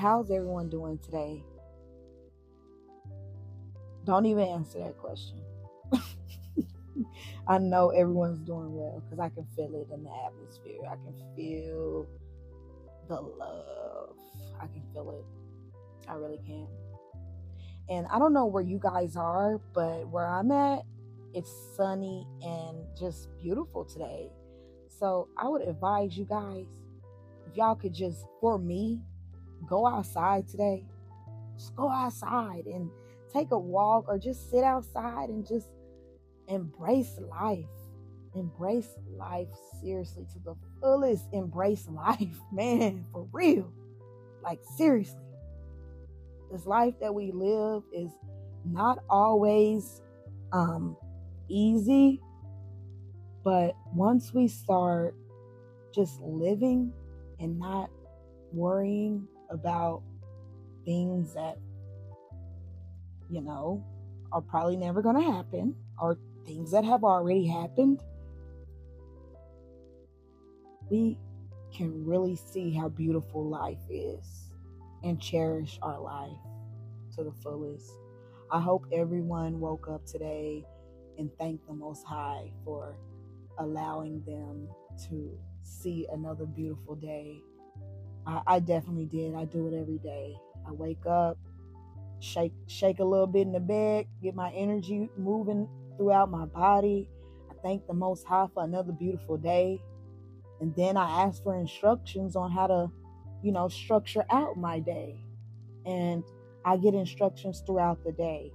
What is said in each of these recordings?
how's everyone doing today? Don't even answer that question. I know everyone's doing well because I can feel it in the atmosphere. I can feel the love. I can feel it. I really can. And I don't know where you guys are, but where I'm at, it's sunny and just beautiful today. So I would advise you guys, if y'all could just, for me, go outside today. Just go outside and take a walk or just sit outside and just embrace life. Embrace life seriously to the fullest. Embrace life, man, for real. Like, seriously. This life that we live is not always um, easy, but once we start just living and not worrying about things that, you know, are probably never going to happen or things that have already happened, we can really see how beautiful life is and cherish our life to the fullest. I hope everyone woke up today and thanked the Most High for allowing them to see another beautiful day. I, I definitely did. I do it every day. I wake up, shake shake a little bit in the bed, get my energy moving throughout my body. I thank the Most High for another beautiful day. And then I ask for instructions on how to, you know, structure out my day. And I get instructions throughout the day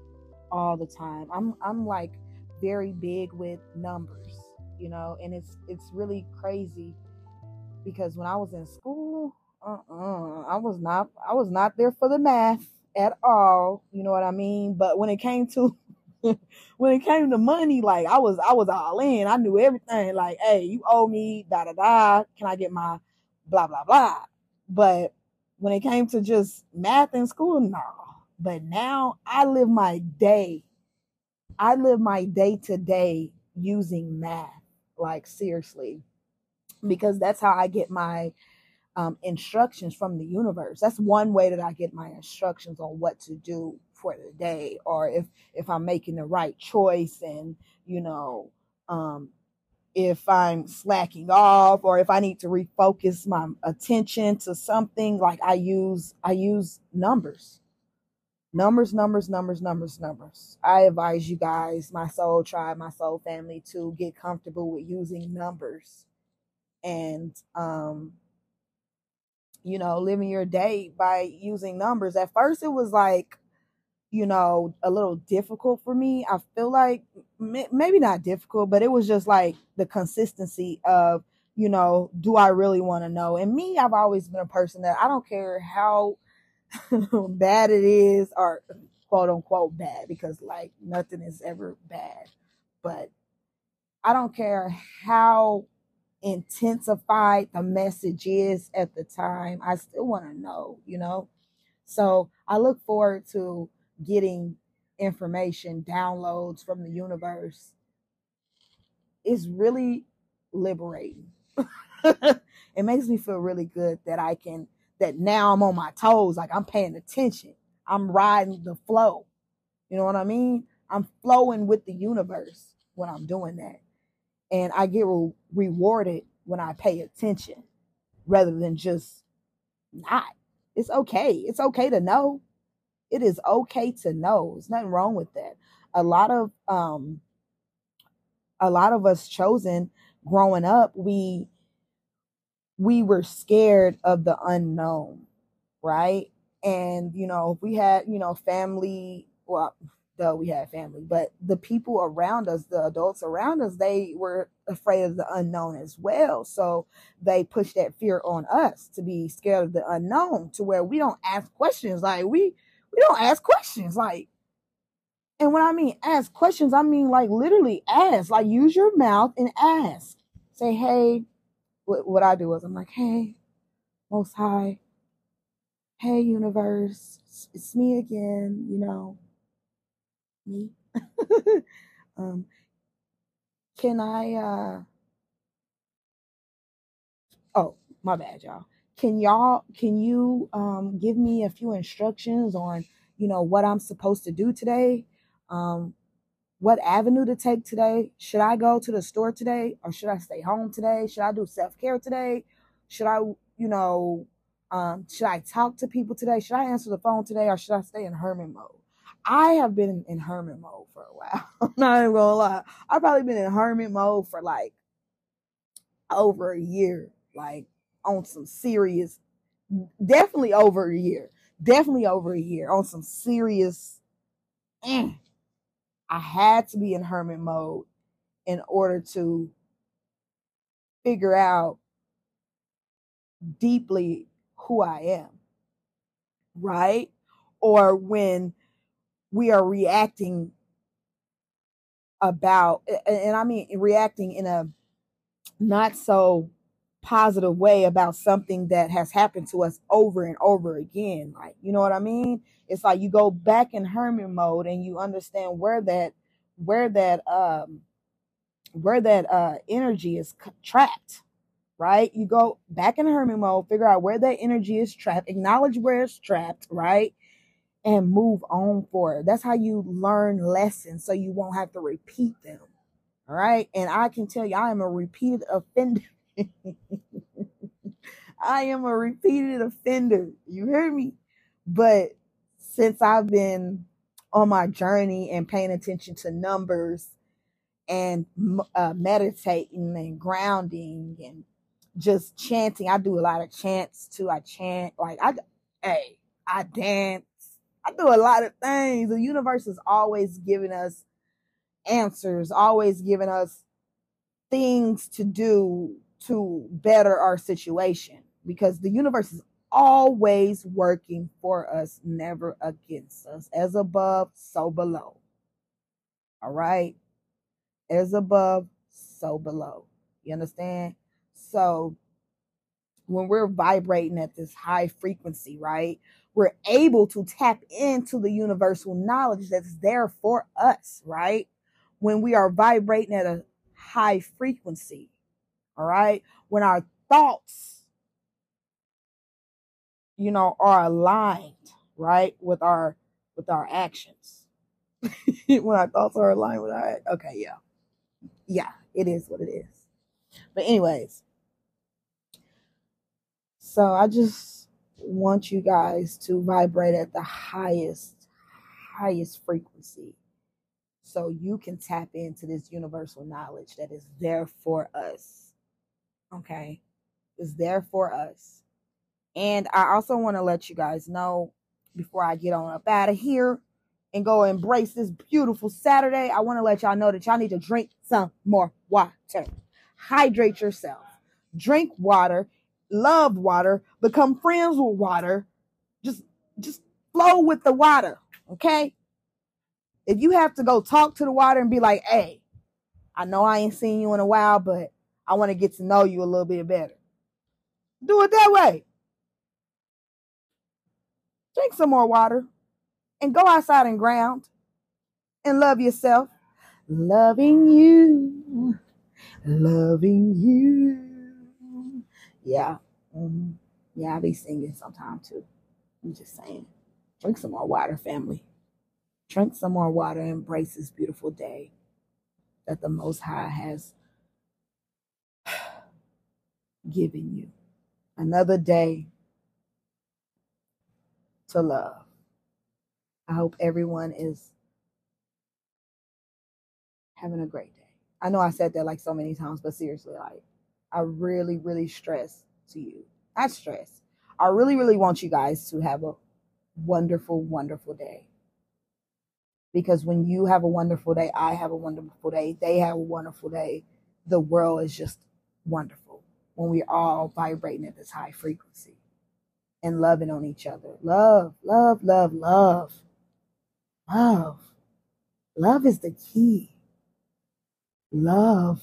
all the time. I'm I'm like very big with numbers, you know, and it's it's really crazy because when I was in school, uh-uh, I was not I was not there for the math at all, you know what I mean? But when it came to when it came to money, like I was I was all in. I knew everything. Like, hey, you owe me da da da. Can I get my blah blah blah? But when it came to just math in school, no. But now I live my day. I live my day to day using math. Like seriously. Because that's how I get my um, instructions from the universe. That's one way that I get my instructions on what to do for the day or if if I'm making the right choice and you know um if I'm slacking off or if I need to refocus my attention to something like I use I use numbers. Numbers, numbers, numbers, numbers, numbers. I advise you guys, my soul tribe, my soul family to get comfortable with using numbers and um you know, living your day by using numbers. At first it was like you know, a little difficult for me. I feel like maybe not difficult, but it was just like the consistency of, you know, do I really want to know? And me, I've always been a person that I don't care how bad it is or quote unquote bad because like nothing is ever bad. But I don't care how intensified the message is at the time. I still want to know, you know? So I look forward to getting information, downloads from the universe is really liberating. it makes me feel really good that I can, that now I'm on my toes, like I'm paying attention. I'm riding the flow. You know what I mean? I'm flowing with the universe when I'm doing that. And I get re- rewarded when I pay attention rather than just not. It's okay. It's okay to know it is okay to know. There's nothing wrong with that. A lot of um a lot of us chosen growing up, we we were scared of the unknown, right? And you know, we had, you know, family, well, though we had family, but the people around us, the adults around us, they were afraid of the unknown as well. So they pushed that fear on us to be scared of the unknown to where we don't ask questions. Like we we don't ask questions. Like, and when I mean ask questions, I mean like literally ask. Like, use your mouth and ask. Say, hey, what, what I do is I'm like, hey, most high, hey, universe, it's, it's me again, you know, me. um, can I, uh, oh, my bad, y'all. can y'all can you um, give me a few instructions on you know what i'm supposed to do today? Um, what avenue to take today? Should i go to the store today or should i stay home today? Should i do self-care today? Should i you know um, should i talk to people today? Should i answer the phone today or should i stay in hermit mode i have been in hermit mode for a while i'm not even gonna lie i've probably been in hermit mode for like over a year like on some serious, definitely over a year, definitely over a year on some serious. Mm, I had to be in hermit mode in order to figure out deeply who I am, right? Or when we are reacting about, and I mean reacting in a not so positive way about something that has happened to us over and over again. Like, you know what I mean? It's like you go back in hermit mode and you understand where that where that um where that uh energy is trapped. Right? You go back in hermit mode, figure out where that energy is trapped, acknowledge where it's trapped, right? And move on for it. That's how you learn lessons so you won't have to repeat them. All right. And I can tell you, I am a repeated offender I am a repeated offender. You hear me? But since I've been on my journey and paying attention to numbers and uh, meditating and grounding and just chanting, I do a lot of chants too. I chant like I, hey, I dance. I do a lot of things. The universe is always giving us answers, always giving us things to do to better our situation because the universe is always working for us, never against us. As above, so below. All right? As above, so below. You understand? So when we're vibrating at this high frequency, right? We're able to tap into the universal knowledge that's there for us, right? When we are vibrating at a high frequency, all right? When our thoughts, you know, are aligned, right, with our with our actions. when our thoughts are aligned with our okay, yeah. Yeah, it is what it is. But anyways, so I just want you guys to vibrate at the highest highest frequency so you can tap into this universal knowledge that is there for us okay, is there for us. And I also want to let you guys know before I get on up out of here and go embrace this beautiful Saturday, I want to let y'all know that y'all need to drink some more water. Hydrate yourself. Drink water, love water, become friends with water. Just just flow with the water, okay? If you have to go talk to the water and be like, "Hey, I know I ain't seen you in a while, but I want to get to know you a little bit better. Do it that way. Drink some more water and go outside and ground and love yourself. Loving you, loving you. Yeah. Mm-hmm. Yeah, I be singing sometime too. I'm just saying. Drink some more water, family. Drink some more water. Embrace this beautiful day that the Most High has given you. Another day to love. I hope everyone is having a great day. I know I said that like so many times, but seriously, like I really, really stress to you. That's stress. I really, really want you guys to have a wonderful, wonderful day. Because when you have a wonderful day, I have a wonderful day, they have a wonderful day, the world is just wonderful when we're all vibrating at this high frequency and loving on each other. Love, love, love, love. Love. Love is the key. Love.